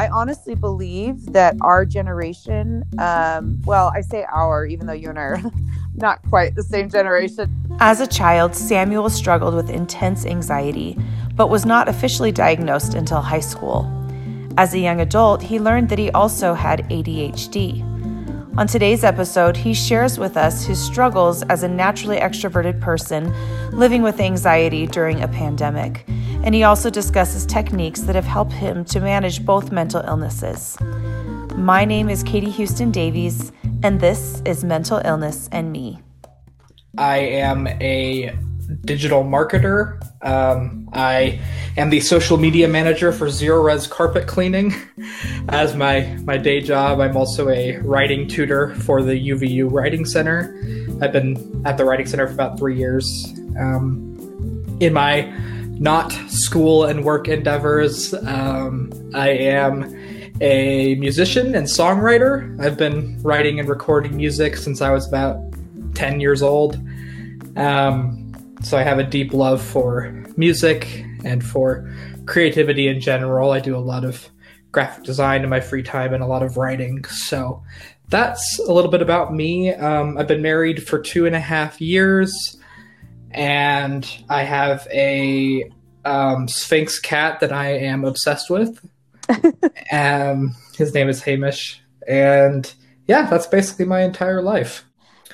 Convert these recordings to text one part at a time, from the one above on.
I honestly believe that our generation, um, well, I say our, even though you and I are not quite the same generation. As a child, Samuel struggled with intense anxiety, but was not officially diagnosed until high school. As a young adult, he learned that he also had ADHD. On today's episode, he shares with us his struggles as a naturally extroverted person living with anxiety during a pandemic, and he also discusses techniques that have helped him to manage both mental illnesses. My name is Katie Houston Davies, and this is Mental Illness and Me. I am a digital marketer. Um, I am the social media manager for Zerorez Carpet Cleaning as my, my day job. I'm also a writing tutor for the UVU Writing Center. I've been at the Writing Center for about three years. Um, in my not school and work endeavors, um, I am a musician and songwriter. I've been writing and recording music since I was about 10 years old. Um, so I have a deep love for music and for creativity in general. I do a lot of graphic design in my free time and a lot of writing. So that's a little bit about me. Um, I've been married for two and a half years, and I have a um, Sphynx cat that I am obsessed with. um, his name is Hamish, and yeah, that's basically my entire life.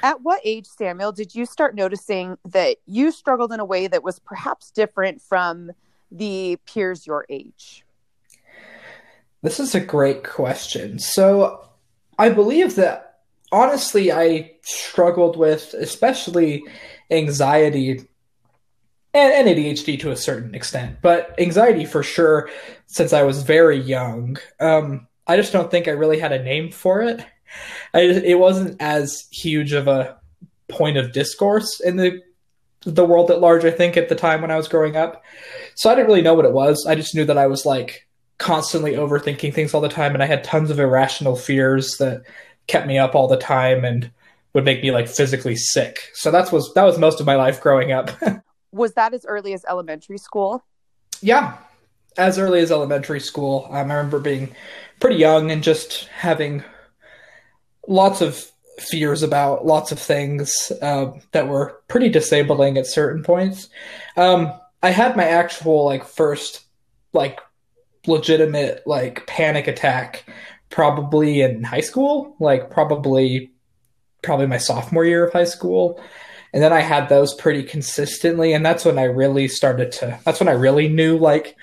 At what age, Samuel, did you start noticing that you struggled in a way that was perhaps different from the peers your age? This is a great question. So, I believe that honestly, I struggled with especially anxiety and, and ADHD to a certain extent, but anxiety for sure since I was very young. Um, I just don't think I really had a name for it. I, it wasn't as huge of a point of discourse in the the world at large. I think at the time when I was growing up, so I didn't really know what it was. I just knew that I was like constantly overthinking things all the time, and I had tons of irrational fears that kept me up all the time and would make me like physically sick. So that's was that was most of my life growing up. was that as early as elementary school? Yeah, as early as elementary school. Um, I remember being pretty young and just having lots of fears about lots of things uh, that were pretty disabling at certain points. Um, I had my actual like first like legitimate like panic attack probably in high school, like probably probably my sophomore year of high school. And then I had those pretty consistently and that's when I really started to that's when I really knew like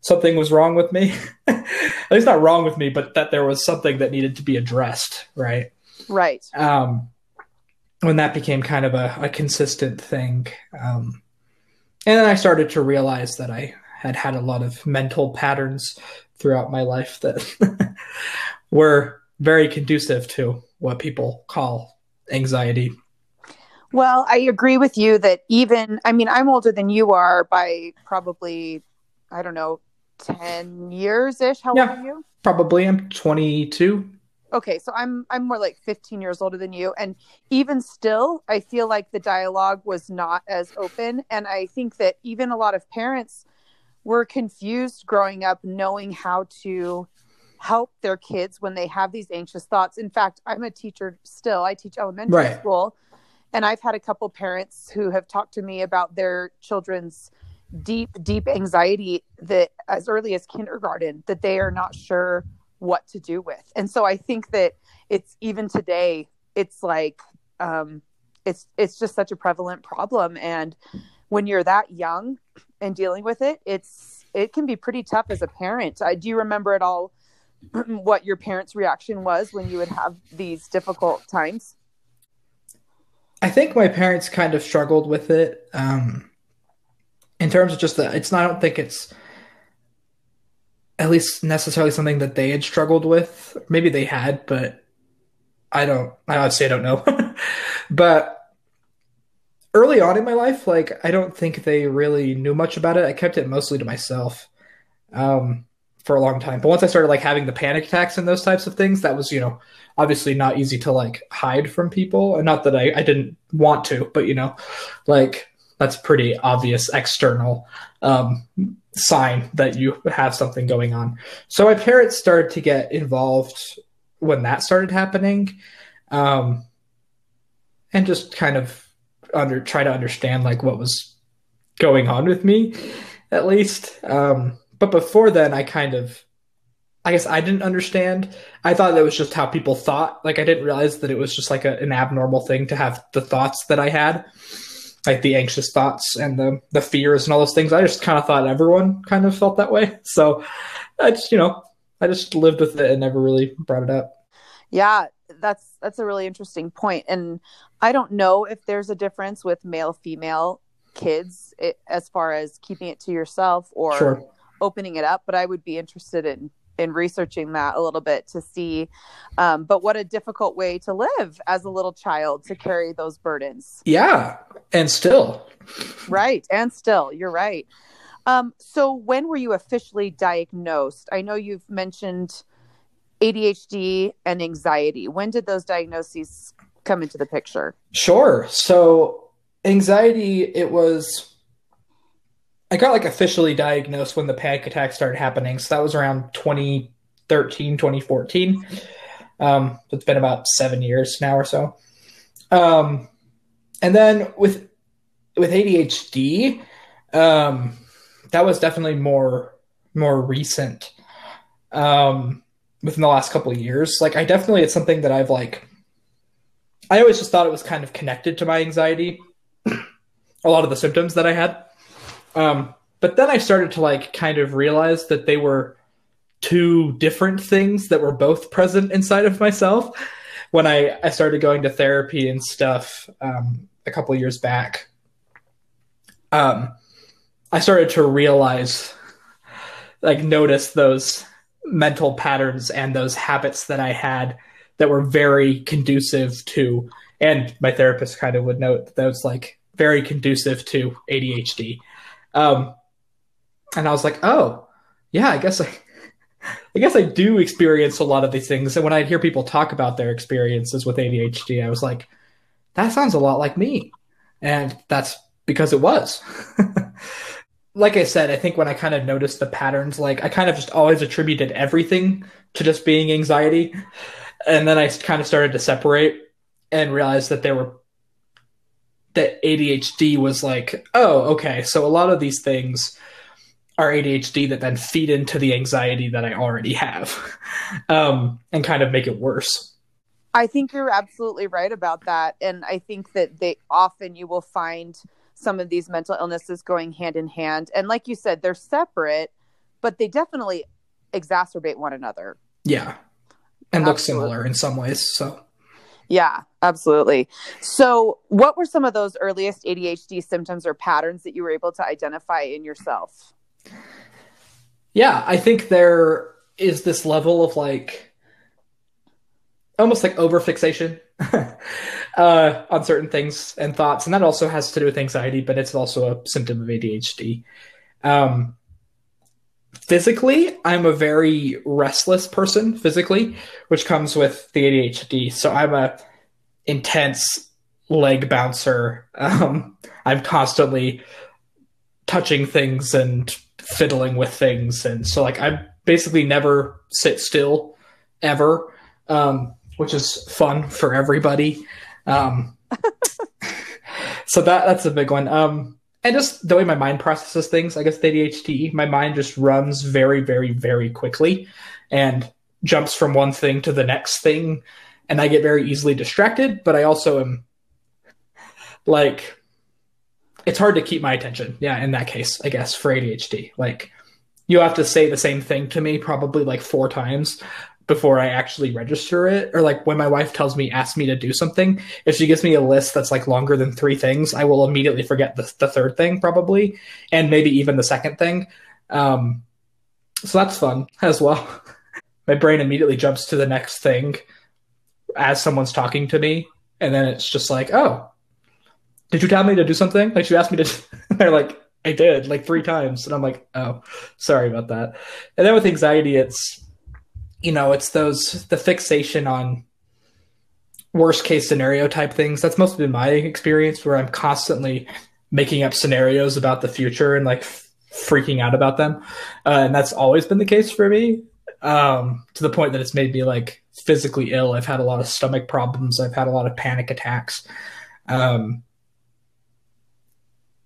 something was wrong with me. At least not wrong with me, but that there was something that needed to be addressed, right? Right. Um, when that became kind of a, a consistent thing. Um, and then I started to realize that I had had a lot of mental patterns throughout my life that were very conducive to what people call anxiety. Well, I agree with you that even, I mean, I'm older than you are by probably, I don't know, 10 years ish. How yeah, old are you? Probably. I'm 22 okay so i'm i'm more like 15 years older than you and even still i feel like the dialogue was not as open and i think that even a lot of parents were confused growing up knowing how to help their kids when they have these anxious thoughts in fact i'm a teacher still i teach elementary right. school and i've had a couple parents who have talked to me about their children's deep deep anxiety that as early as kindergarten that they are not sure what to do with. And so I think that it's even today, it's like um, it's it's just such a prevalent problem. And when you're that young and dealing with it, it's it can be pretty tough as a parent. I do you remember at all what your parents' reaction was when you would have these difficult times? I think my parents kind of struggled with it. Um, in terms of just that, it's not, I don't think it's at least necessarily something that they had struggled with. Maybe they had, but I don't. I obviously I don't know. but early on in my life, like I don't think they really knew much about it. I kept it mostly to myself um, for a long time. But once I started like having the panic attacks and those types of things, that was you know obviously not easy to like hide from people. And not that I I didn't want to, but you know, like that's pretty obvious external um, sign that you have something going on. So my parents started to get involved when that started happening, um, and just kind of under try to understand like what was going on with me, at least. Um, but before then, I kind of, I guess I didn't understand. I thought that was just how people thought. Like I didn't realize that it was just like a, an abnormal thing to have the thoughts that I had like the anxious thoughts and the the fears and all those things. I just kind of thought everyone kind of felt that way. So I just, you know, I just lived with it and never really brought it up. Yeah, that's that's a really interesting point and I don't know if there's a difference with male female kids it, as far as keeping it to yourself or sure. Opening it up, but I would be interested in in researching that a little bit to see um, but what a difficult way to live as a little child to carry those burdens. Yeah and still. Right and still you're right. Um, so when were you officially diagnosed? I know you've mentioned adhd and anxiety. When did those diagnoses come into the picture? Sure so anxiety it was I got like officially diagnosed when the panic attack started happening. So that was around 2013, 2014. Um, it's been about seven years now or so. Um, and then with with ADHD, um, that was definitely more more recent. Um, within the last couple of years, like I definitely it's something that I've like. I always just thought it was kind of connected to my anxiety. A lot of the symptoms that I had. Um, but then I started to like kind of realize that they were two different things that were both present inside of myself when I, I started going to therapy and stuff um, a couple years back. Um, I started to realize, like, notice those mental patterns and those habits that I had that were very conducive to, and my therapist kind of would note that, was like very conducive to ADHD. Um, and I was like, oh, yeah, I guess I, I guess I do experience a lot of these things. And when I hear people talk about their experiences with ADHD, I was like, that sounds a lot like me. And that's because it was. like I said, I think when I kind of noticed the patterns, like I kind of just always attributed everything to just being anxiety. And then I kind of started to separate and realize that there were that ADHD was like, oh, okay, so a lot of these things are ADHD that then feed into the anxiety that I already have um, and kind of make it worse. I think you're absolutely right about that. And I think that they often you will find some of these mental illnesses going hand in hand. And like you said, they're separate, but they definitely exacerbate one another. Yeah. And absolutely. look similar in some ways. So yeah, absolutely. So, what were some of those earliest ADHD symptoms or patterns that you were able to identify in yourself? Yeah, I think there is this level of like almost like overfixation uh, on certain things and thoughts, and that also has to do with anxiety, but it's also a symptom of ADHD. Um, physically, I'm a very restless person physically, which comes with the ADHD. So I'm a intense leg bouncer. Um, I'm constantly touching things and fiddling with things, and so like I basically never sit still ever, um, which is fun for everybody. Um, so that that's a big one. Um, and just the way my mind processes things, I guess ADHD, my mind just runs very, very, very quickly and jumps from one thing to the next thing. And I get very easily distracted, but I also am like, it's hard to keep my attention. Yeah, in that case, I guess, for ADHD. Like, you have to say the same thing to me probably like four times before I actually register it. Or like when my wife tells me, ask me to do something, if she gives me a list that's like longer than three things, I will immediately forget the, the third thing probably, and maybe even the second thing. Um, so that's fun as well. my brain immediately jumps to the next thing as someone's talking to me. And then it's just like, oh, did you tell me to do something? Like you asked me to, they're like, I did like three times. And I'm like, oh, sorry about that. And then with anxiety, it's, you know, it's those the fixation on worst case scenario type things. That's mostly been my experience where I'm constantly making up scenarios about the future and like f- freaking out about them. Uh, and that's always been the case for me um, to the point that it's made me like physically ill. I've had a lot of stomach problems. I've had a lot of panic attacks. Um,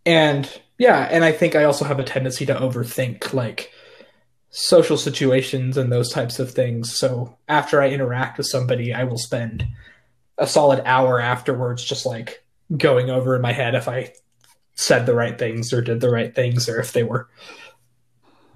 and yeah, and I think I also have a tendency to overthink like social situations and those types of things. So after I interact with somebody, I will spend a solid hour afterwards just like going over in my head if I said the right things or did the right things or if they were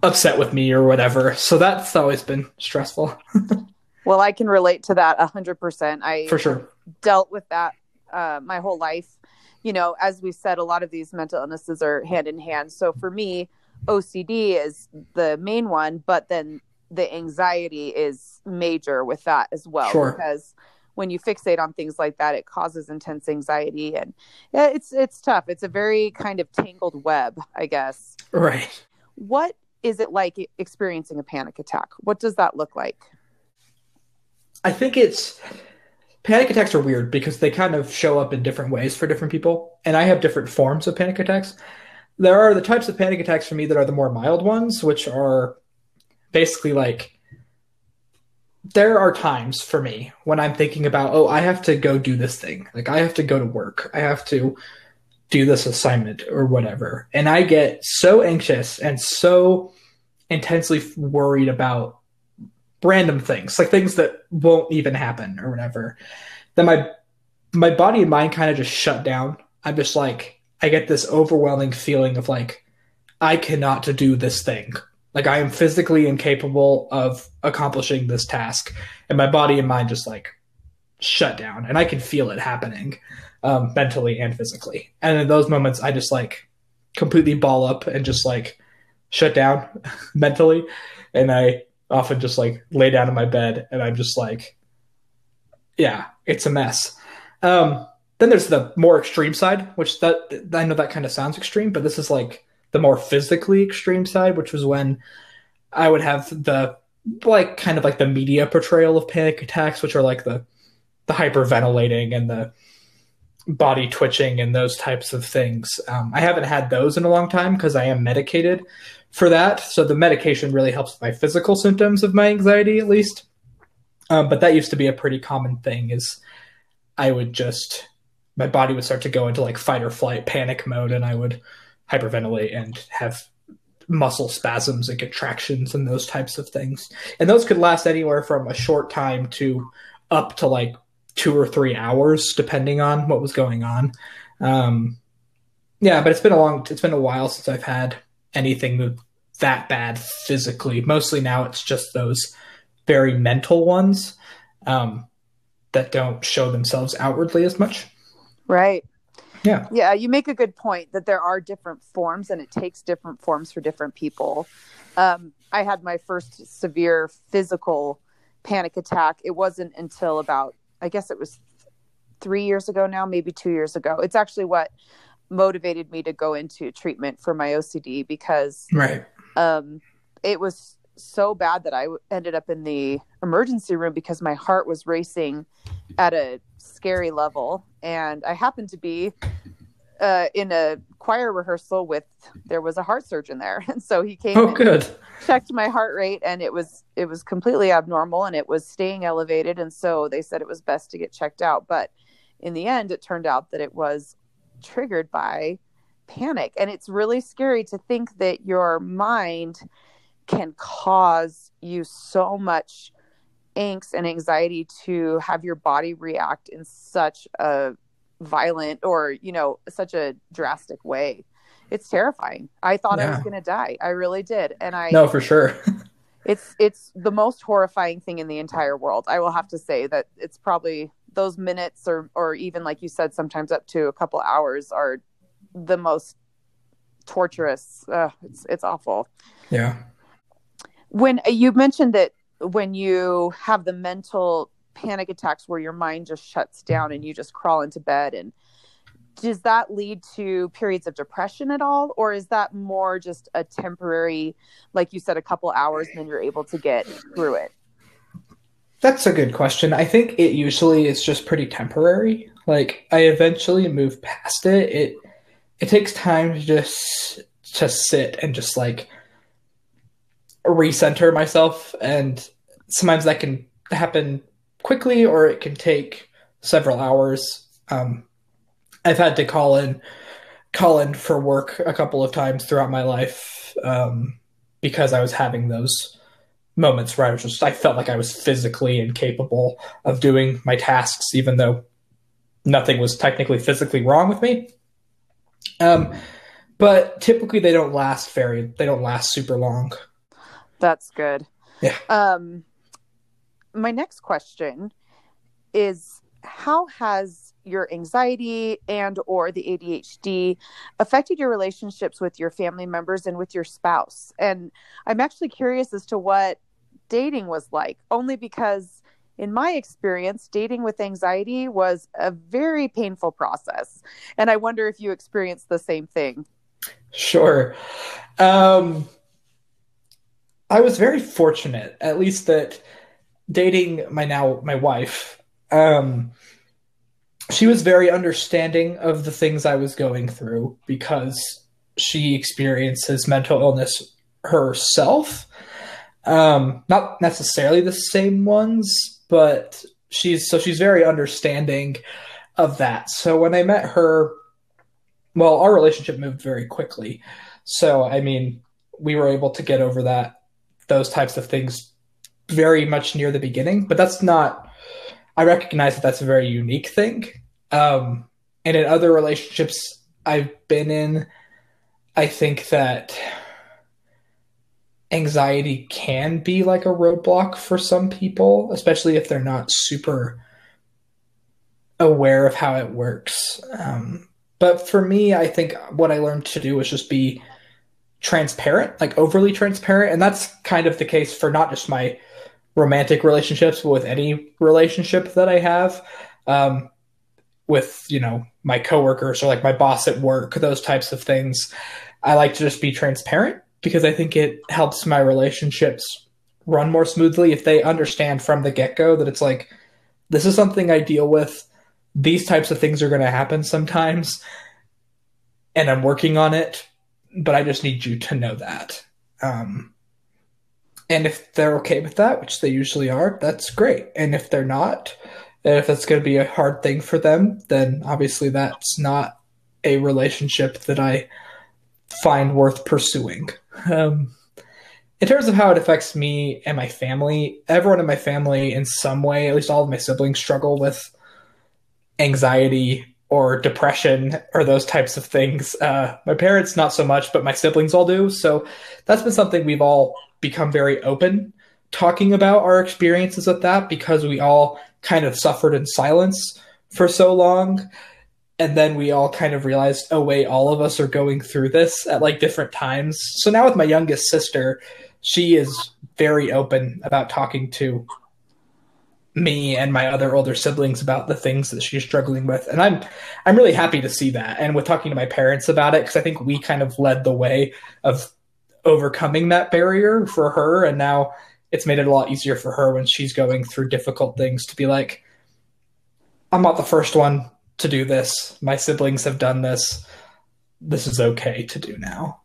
upset with me or whatever. So that's always been stressful. well, I can relate to that 100%. I For sure dealt with that uh, my whole life. You know, as we said, a lot of these mental illnesses are hand in hand. So for me, OCD is the main one, but then the anxiety is major with that as well. Sure. Because when you fixate on things like that, it causes intense anxiety, and it's it's tough. It's a very kind of tangled web, I guess. Right. What is it like experiencing a panic attack? What does that look like? I think it's panic attacks are weird because they kind of show up in different ways for different people, and I have different forms of panic attacks. There are the types of panic attacks for me that are the more mild ones, which are basically like there are times for me when I'm thinking about, oh, I have to go do this thing. Like I have to go to work. I have to do this assignment or whatever. And I get so anxious and so intensely worried about random things, like things that won't even happen or whatever. Then my my body and mind kind of just shut down. I'm just like I get this overwhelming feeling of like I cannot do this thing like I am physically incapable of accomplishing this task, and my body and mind just like shut down, and I can feel it happening um, mentally and physically. And in those moments, I just like completely ball up and just like shut down mentally, and I often just like lay down in my bed, and I'm just like, yeah, it's a mess. Um, then there's the more extreme side, which that I know that kind of sounds extreme, but this is like the more physically extreme side, which was when I would have the like kind of like the media portrayal of panic attacks, which are like the the hyperventilating and the body twitching and those types of things. Um, I haven't had those in a long time because I am medicated for that. So the medication really helps with my physical symptoms of my anxiety, at least. Um, but that used to be a pretty common thing. Is I would just my body would start to go into like fight or flight panic mode, and I would hyperventilate and have muscle spasms and contractions and those types of things. And those could last anywhere from a short time to up to like two or three hours, depending on what was going on. Um, yeah, but it's been a long, it's been a while since I've had anything that bad physically. Mostly now it's just those very mental ones um, that don't show themselves outwardly as much. Right. Yeah. Yeah, you make a good point that there are different forms and it takes different forms for different people. Um, I had my first severe physical panic attack. It wasn't until about, I guess it was three years ago now, maybe two years ago. It's actually what motivated me to go into treatment for my OCD because right. um, it was so bad that I ended up in the emergency room because my heart was racing at a scary level. And I happened to be uh, in a choir rehearsal with there was a heart surgeon there, and so he came. Oh, good. Checked my heart rate, and it was it was completely abnormal, and it was staying elevated, and so they said it was best to get checked out. But in the end, it turned out that it was triggered by panic, and it's really scary to think that your mind can cause you so much angst and anxiety to have your body react in such a violent or you know such a drastic way. It's terrifying. I thought yeah. i was going to die. I really did. And i no for sure. It's it's the most horrifying thing in the entire world. I will have to say that it's probably those minutes or or even like you said sometimes up to a couple hours are the most torturous. Uh, it's it's awful. Yeah when you mentioned that when you have the mental panic attacks where your mind just shuts down and you just crawl into bed and does that lead to periods of depression at all? Or is that more just a temporary like you said a couple hours and then you're able to get through it? That's a good question. I think it usually is just pretty temporary. Like i eventually move past it. It it takes time to just to sit and just like recenter myself and sometimes that can happen quickly or it can take several hours. Um, i've had to call in call in for work a couple of times throughout my life um, because i was having those moments where i was just i felt like i was physically incapable of doing my tasks even though nothing was technically physically wrong with me. Um, but typically they don't last very they don't last super long That's good. Yeah. Um, my next question is how has your anxiety and or the ADHD affected your relationships with your family members and with your spouse? And I'm actually curious as to what dating was like, only because in my experience, dating with anxiety was a very painful process. And I wonder if you experienced the same thing. Sure. Um, I was very fortunate, at least that dating my now my wife, um, she was very understanding of the things I was going through because she experiences mental illness herself. Um, not necessarily the same ones, but she's so she's very understanding of that. So when I met her, well, our relationship moved very quickly. So I mean, we were able to get over that those types of things very much near the beginning, but that's not. I recognize that that's a very unique thing. Um, and in other relationships I've been in, I think that anxiety can be like a roadblock for some people, especially if they're not super aware of how it works. Um, but for me, I think what I learned to do was just be transparent, like overly transparent. And that's kind of the case for not just my romantic relationships, but with any relationship that I have. Um, with, you know, my coworkers or like my boss at work, those types of things. I like to just be transparent because I think it helps my relationships run more smoothly if they understand from the get go that it's like, this is something I deal with. These types of things are going to happen sometimes. And I'm working on it but I just need you to know that. Um, and if they're okay with that, which they usually are, that's great. And if they're not, and if that's going to be a hard thing for them, then obviously that's not a relationship that I find worth pursuing. Um, in terms of how it affects me and my family, everyone in my family, in some way, at least all of my siblings, struggle with anxiety or depression or those types of things. Uh, my parents, not so much, but my siblings all do. So that's been something we've all become very open talking about our experiences with that because we all kind of suffered in silence for so long. And then we all kind of realized, oh, wait, all of us are going through this at like different times. So now with my youngest sister, she is very open about talking to me and my other older siblings about the things that she's struggling with. And i'm i'm really happy to see that. And with talking to my parents about it because i think we kind of led the way of overcoming that barrier for her. And now it's made it a lot easier for her when she's going through difficult things to be like i'm not the first one to do this. My siblings have done this. This is okay to do now.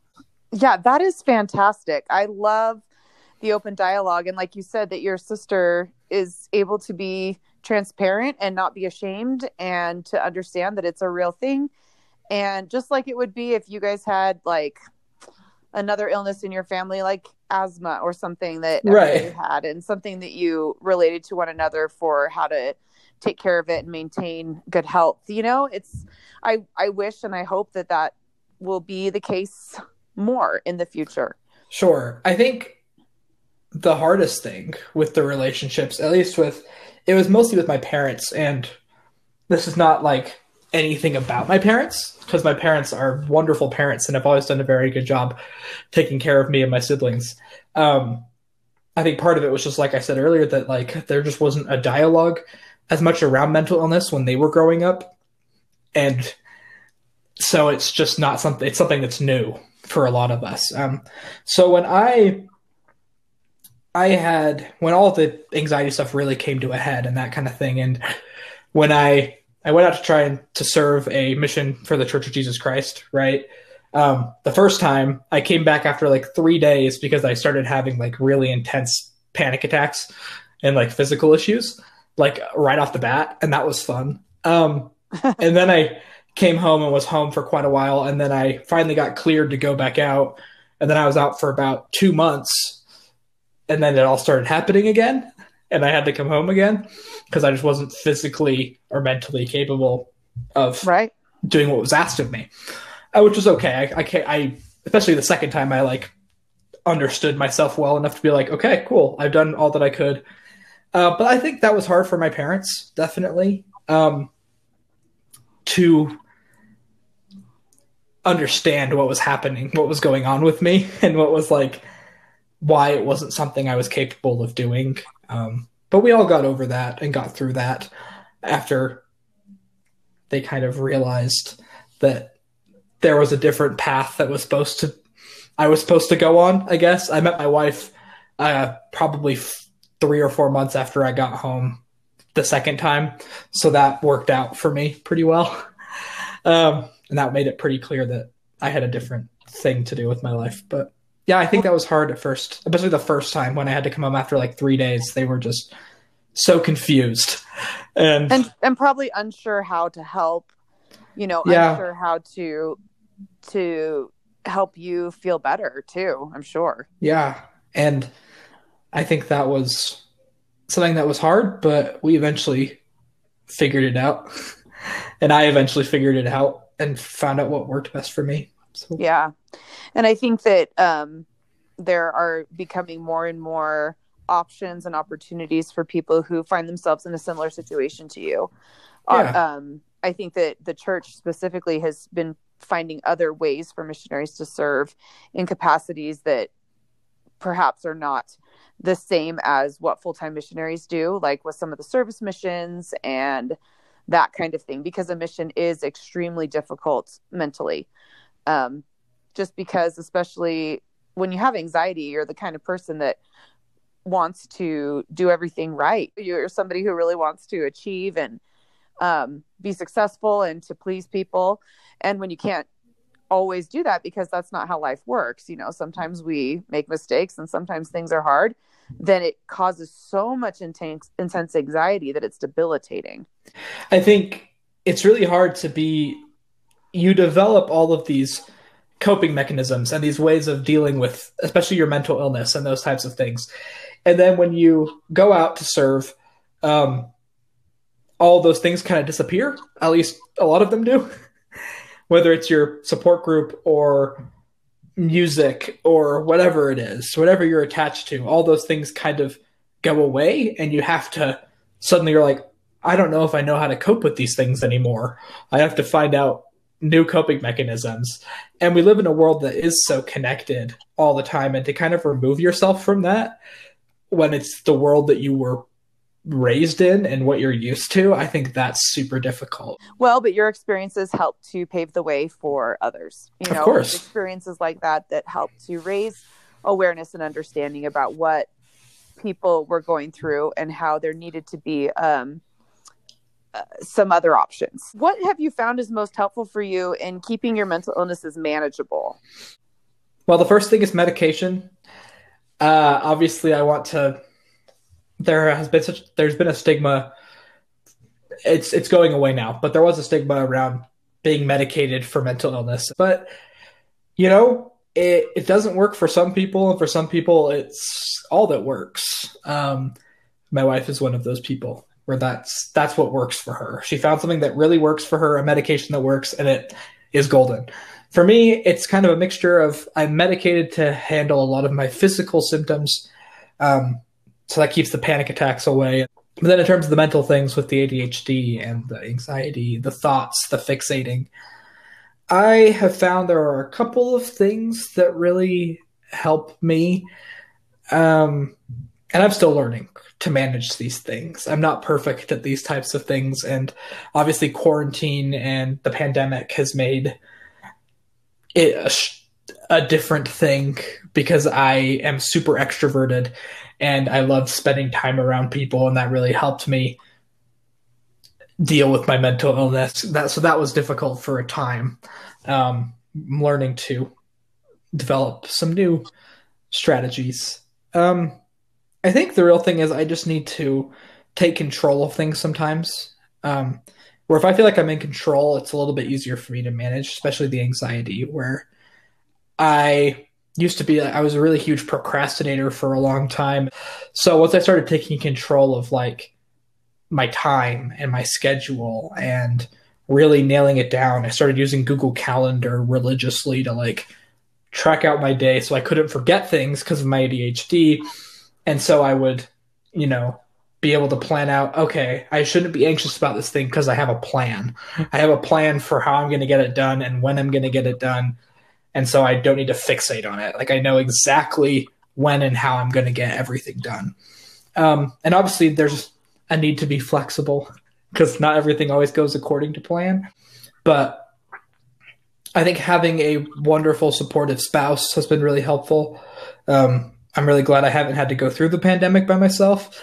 Yeah that is fantastic. I love the open dialogue. And like you said that your sister is able to be transparent and not be ashamed and to understand that it's a real thing. And just like it would be if you guys had like another illness in your family like asthma or something that right. had and something that you related to one another for how to take care of it and maintain good health you know? It's i i wish and i hope that that will be the case more in the future. Sure. I think the hardest thing with the relationships, at least with it was mostly with my parents, and this is not like anything about my parents because my parents are wonderful parents and have always done a very good job taking care of me and my siblings. Um, I think part of it was just like I said earlier that like there just wasn't a dialogue as much around mental illness when they were growing up, and so it's just not something. It's something that's new for a lot of us. Um, so when I I had when all the anxiety stuff really came to a head and that kind of thing, and when I I went out to try and to serve a mission for the Church of Jesus Christ, right? Um, the first time I came back after like three days because I started having like really intense panic attacks and like physical issues, like right off the bat, and that was fun. Um, and then I came home and was home for quite a while, and then I finally got cleared to go back out, and then I was out for about two months, and then it all started happening again, and I had to come home again because I just wasn't physically or mentally capable of right doing what was asked of me, uh, which was okay. I, I, I especially the second time I like understood myself well enough to be like, okay, cool, I've done all that I could. Uh, but I think that was hard for my parents, definitely, um, to understand what was happening, what was going on with me, and what was like why it wasn't something I was capable of doing. Um, but we all got over that and got through that after they kind of realized that there was a different path that was supposed to I was supposed to go on. I guess I met my wife uh, probably f- three or four months after I got home the second time, so that worked out for me pretty well. Um, and that made it pretty clear that I had a different thing to do with my life. But yeah, I think that was hard at first, especially the first time when I had to come home after like three days. They were just so confused and and and probably unsure how to help. You know, Yeah. unsure how to to help you feel better too. I'm sure. yeah, and I think that was something that was hard, but we eventually figured it out, and I eventually figured it out and found out what worked best for me. So Yeah. And I think that um, there are becoming more and more options and opportunities for people who find themselves in a similar situation to you. Uh, Yeah. Um, I think that the church specifically has been finding other ways for missionaries to serve in capacities that perhaps are not the same as what full time missionaries do, like with some of the service missions and that kind of thing, because a mission is extremely difficult mentally. Um, just because, especially when you have anxiety, you're the kind of person that wants to do everything right. You're somebody who really wants to achieve and um, be successful and to please people. And when you can't always do that because that's not how life works, you know, sometimes we make mistakes and sometimes things are hard, then it causes so much intense, intense anxiety that it's debilitating. I think it's really hard to be. You develop all of these coping mechanisms and these ways of dealing with, especially your mental illness and those types of things. And then when you go out to serve, um, all those things kind of disappear. At least a lot of them do. Whether it's your support group or music or whatever it is, whatever you're attached to, all those things kind of go away, and you have to suddenly you're like, I don't know if I know how to cope with these things anymore. I have to find out new coping mechanisms. And we live in a world that is so connected all the time. And to kind of remove yourself from that when it's the world that you were raised in and what you're used to, I think that's super difficult. Well, but your experiences help to pave the way for others. You Of know, course. experiences like that that help to raise awareness and understanding about what people were going through and how there needed to be um, uh, some other options. What have you found is most helpful for you in keeping your mental illnesses manageable? Well, the first thing is medication. Uh, obviously, I want to. There has been such. There's been a stigma. It's it's going away now, but there was a stigma around being medicated for mental illness. But you know, it it doesn't work for some people, and for some people, it's all that works. Um, my wife is one of those people where that's that's what works for her. She found something that really works for her, a medication that works, and it is golden. For me, it's kind of a mixture of I'm medicated to handle a lot of my physical symptoms, um, so that keeps the panic attacks away. But then, in terms of the mental things with the ADHD and the anxiety, the thoughts, the fixating, I have found there are a couple of things that really help me. Um, and I'm still learning to manage these things. I'm not perfect at these types of things. And obviously, quarantine and the pandemic has made it a, a different thing because I am super extroverted and I love spending time around people, and that really helped me deal with my mental illness. That so that was difficult for a time. Um, learning to develop some new strategies. Um, I think the real thing is I just need to take control of things sometimes. Um, where if I feel like I'm in control, it's a little bit easier for me to manage, especially the anxiety. Where I used to be, I was a really huge procrastinator for a long time. So once I started taking control of like my time and my schedule and really nailing it down, I started using Google Calendar religiously to like track out my day so I couldn't forget things because of my ADHD. And so I would, you know, be able to plan out, okay, I shouldn't be anxious about this thing because I have a plan. I have a plan for how I'm going to get it done and when I'm going to get it done. And so I don't need to fixate on it. Like I know exactly when and how I'm going to get everything done. Um, and obviously, there's a need to be flexible because not everything always goes according to plan. But I think having a wonderful, supportive spouse has been really helpful. Um, I'm really glad I haven't had to go through the pandemic by myself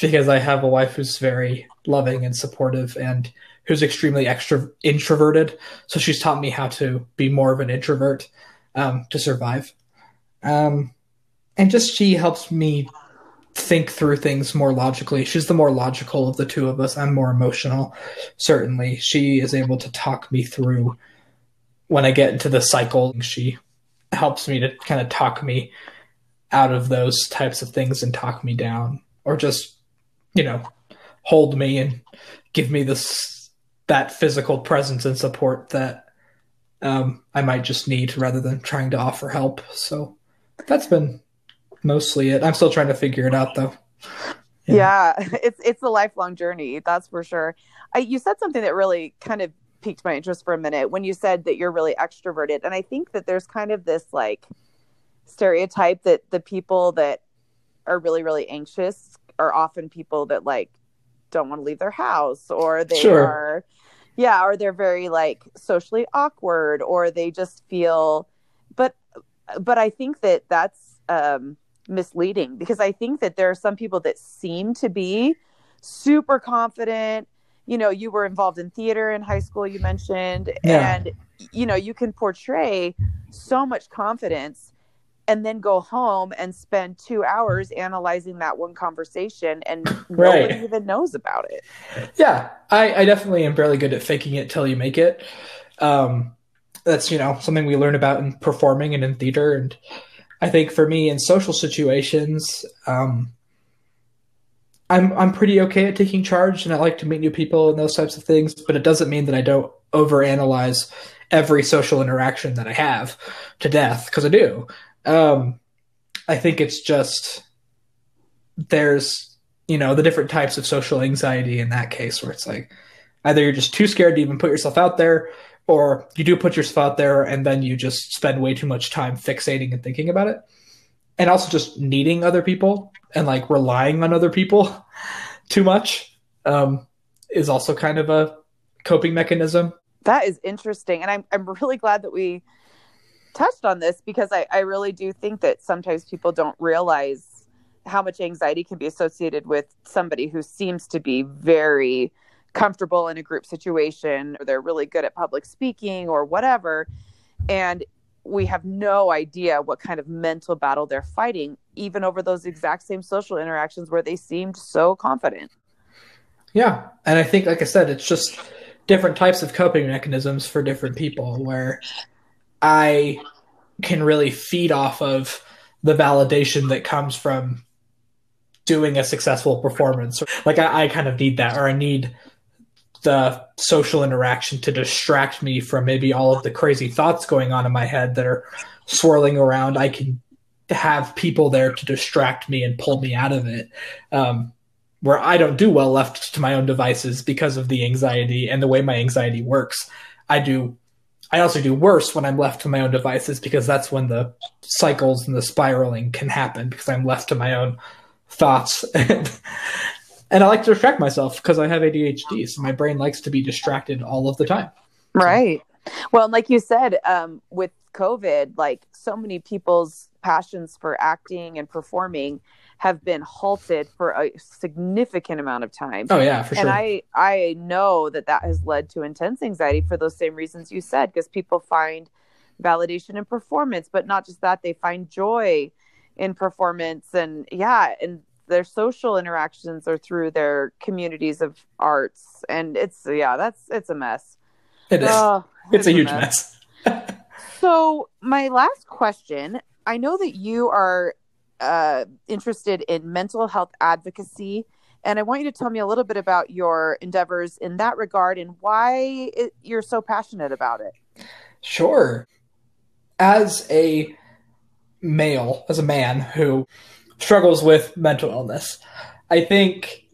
because I have a wife who's very loving and supportive and who's extremely extra introverted. So she's taught me how to be more of an introvert um, to survive. Um, and just she helps me think through things more logically. She's the more logical of the two of us. I'm more emotional. Certainly, she is able to talk me through when I get into the cycle. She helps me to kind of talk me out of those types of things and talk me down, or just you know hold me and give me this that physical presence and support that um, I might just need rather than trying to offer help. So that's been mostly it. I'm still trying to figure it out though. Yeah, yeah it's it's a lifelong journey, that's for sure. I, you said something that really kind of piqued my interest for a minute when you said that you're really extroverted, and I think that there's kind of this like stereotype that the people that are really really anxious are often people that like don't want to leave their house or they sure. are yeah or they're very like socially awkward or they just feel but but i think that that's um misleading because I think that there are some people that seem to be super confident. You know, you were involved in theater in high school, you mentioned, yeah. and you know, you can portray so much confidence and then go home and spend two hours analyzing that one conversation and right. nobody even knows about it. Yeah, I, I definitely am fairly good at faking it till you make it. Um, that's you know something we learn about in performing and in theater and I think for me in social situations, um, I'm I'm pretty okay at taking charge, and I like to meet new people and those types of things. But it doesn't mean that I don't overanalyze every social interaction that I have to death because I do. Um, I think it's just there's you know the different types of social anxiety in that case where it's like either you're just too scared to even put yourself out there or you do put yourself out there and then you just spend way too much time fixating and thinking about it. And also just needing other people and like relying on other people too much um, is also kind of a coping mechanism. That is interesting. And i'm, I'm really glad that we touched on this because I, I really do think that sometimes people don't realize how much anxiety can be associated with somebody who seems to be very comfortable in a group situation or they're really good at public speaking or whatever. And we have no idea what kind of mental battle they're fighting even over those exact same social interactions where they seemed so confident. Yeah. And i think like i said it's just different types of coping mechanisms for different people where i can really feed off of the validation that comes from doing a successful performance like I, I kind of need that or i need the social interaction to distract me from maybe all of the crazy thoughts going on in my head that are swirling around. I can have people there to distract me and pull me out of it. Um, where I don't do well left to my own devices because of the anxiety and the way my anxiety works. I do. I also do worse when I'm left to my own devices because that's when the cycles and the spiraling can happen because I'm left to my own thoughts. and I like to distract myself because I have ADHD, so my brain likes to be distracted all of the time. Right. Well, like you said, um, with COVID, like so many people's passions for acting and performing have been halted for a significant amount of time. Oh yeah, for sure. And I I know that that has led to intense anxiety for those same reasons you said because people find validation in performance, but not just that, they find joy in performance and yeah, and their social interactions are through their communities of arts and it's yeah, that's it's a mess. It is. Oh, it's, it's, a huge mess. mess. so, my last question, I know that you are uh, interested in mental health advocacy. And I want you to tell me a little bit about your endeavors in that regard and why it, you're so passionate about it. Sure. As a male, as a man who struggles with mental illness, I think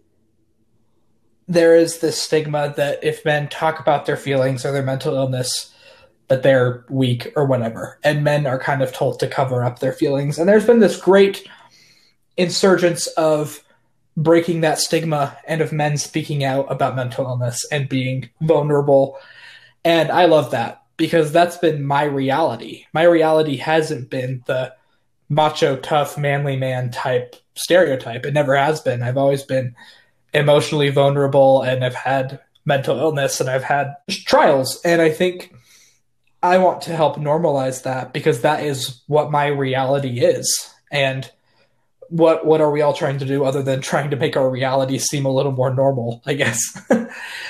there is this stigma that if men talk about their feelings or their mental illness, that they're weak or whatever. And men are kind of told to cover up their feelings. And there's been this great insurgence of breaking that stigma and of men speaking out about mental illness and being vulnerable. And I love that because that's been my reality. My reality hasn't been the macho, tough, manly man type stereotype. It never has been. I've always been emotionally vulnerable and I've had mental illness and I've had trials. And I think I want to help normalize that because that is what my reality is. And what what are we all trying to do other than trying to make our reality seem a little more normal, I guess.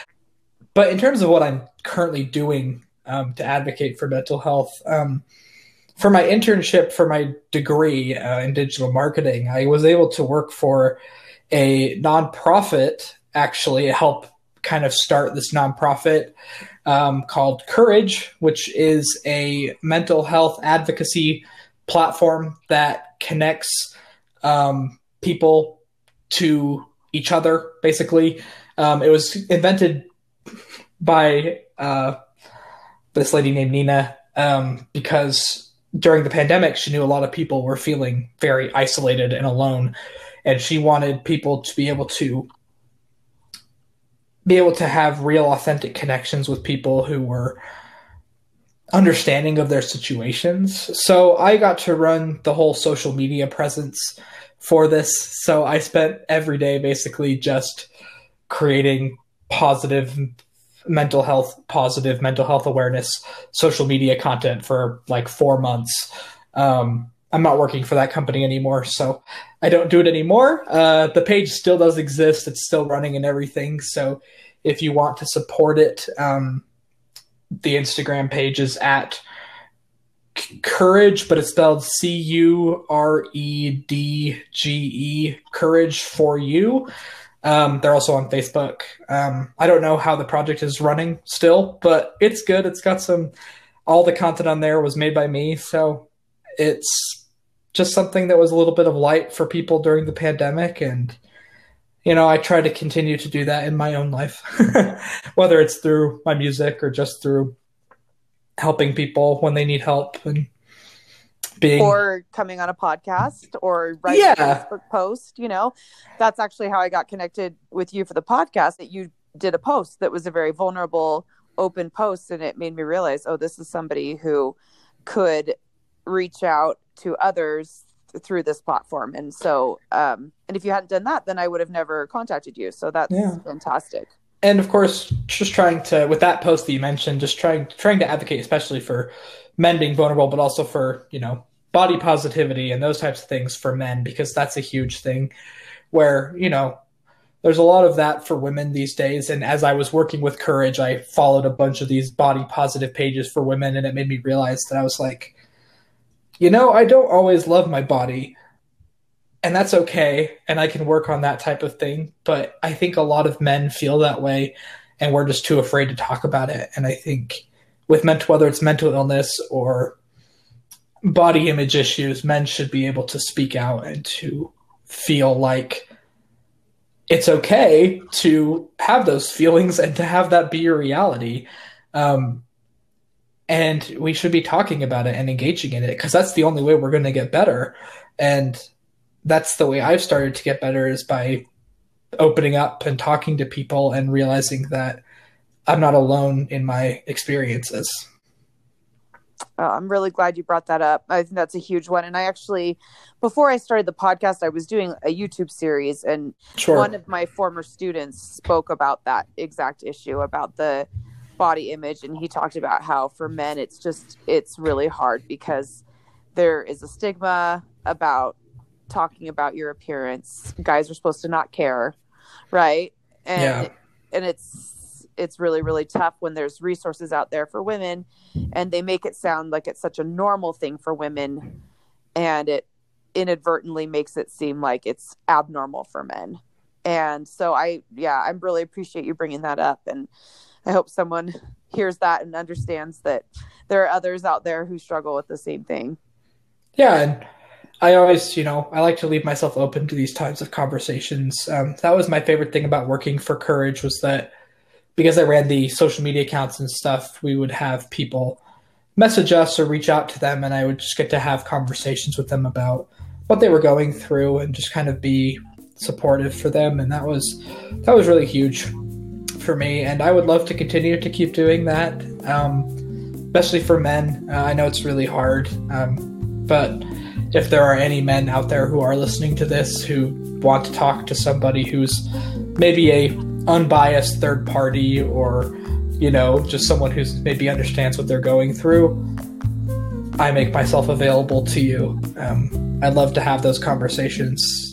but in terms of what I'm currently doing um, to advocate for mental health, um, for my internship for my degree uh, in digital marketing, I was able to work for a nonprofit actually help kind of start this nonprofit um, called Courage, which is a mental health advocacy platform that connects um, people to each other, basically. Um, it was invented by uh, this lady named Nina um, because during the pandemic, she knew a lot of people were feeling very isolated and alone. And she wanted people to be able to be able to have real authentic connections with people who were understanding of their situations. So I got to run the whole social media presence for this. So I spent every day basically just creating positive mental health, positive mental health awareness, social media content for like four months. Um, I'm not working for that company anymore, so I don't do it anymore. Uh, the page still does exist; it's still running and everything. So, if you want to support it, um, the Instagram page is at Courage, but it's spelled C U R E D G E. Courage for you. Um, they're also on Facebook. Um, I don't know how the project is running still, but it's good. It's got some. All the content on there was made by me, so it's just something that was a little bit of light for people during the pandemic and you know i try to continue to do that in my own life whether it's through my music or just through helping people when they need help and being or coming on a podcast or writing yeah. a facebook post you know that's actually how i got connected with you for the podcast that you did a post that was a very vulnerable open post and it made me realize oh this is somebody who could reach out to others through this platform. And so um and if you hadn't done that then i would have never contacted you. So that's yeah. fantastic. And of course just trying to with that post that you mentioned just trying trying to advocate especially for men being vulnerable but also for you know body positivity and those types of things for men because that's a huge thing where you know there's a lot of that for women these days. And as i was working with courage i followed a bunch of these body positive pages for women and it made me realize that i was like you know, I don't always love my body. And that's okay. And I can work on that type of thing. But I think a lot of men feel that way and we're just too afraid to talk about it. And I think with mental, whether it's mental illness or body image issues, men should be able to speak out and to feel like it's okay to have those feelings and to have that be your reality. Um, and we should be talking about it and engaging in it because that's the only way we're going to get better and that's the way i've started to get better is by opening up and talking to people and realizing that i'm not alone in my experiences Oh, I'm really glad you brought that up. I think that's a huge one. And I actually, before I started the podcast, I was doing a YouTube series, and sure. one of my former students spoke about that exact issue about the body image. And he talked about how for men, it's just, it's really hard because there is a stigma about talking about your appearance. Guys are supposed to not care, right? And, yeah. and it's, it's really really tough when there's resources out there for women and they make it sound like it's such a normal thing for women and it inadvertently makes it seem like it's abnormal for men and so i yeah i really appreciate you bringing that up and i hope someone hears that and understands that there are others out there who struggle with the same thing. Yeah and i always you know i like to leave myself open to these types of conversations. Um, that was my favorite thing about working for courage was that because I ran the social media accounts and stuff, we would have people message us or reach out to them, and I would just get to have conversations with them about what they were going through and just kind of be supportive for them. And that was that was really huge for me, and I would love to continue to keep doing that, um, especially for men. Uh, I know it's really hard, um, but if there are any men out there who are listening to this who want to talk to somebody who's maybe a unbiased third party or you know just someone who maybe understands what they're going through i make myself available to you um, i'd love to have those conversations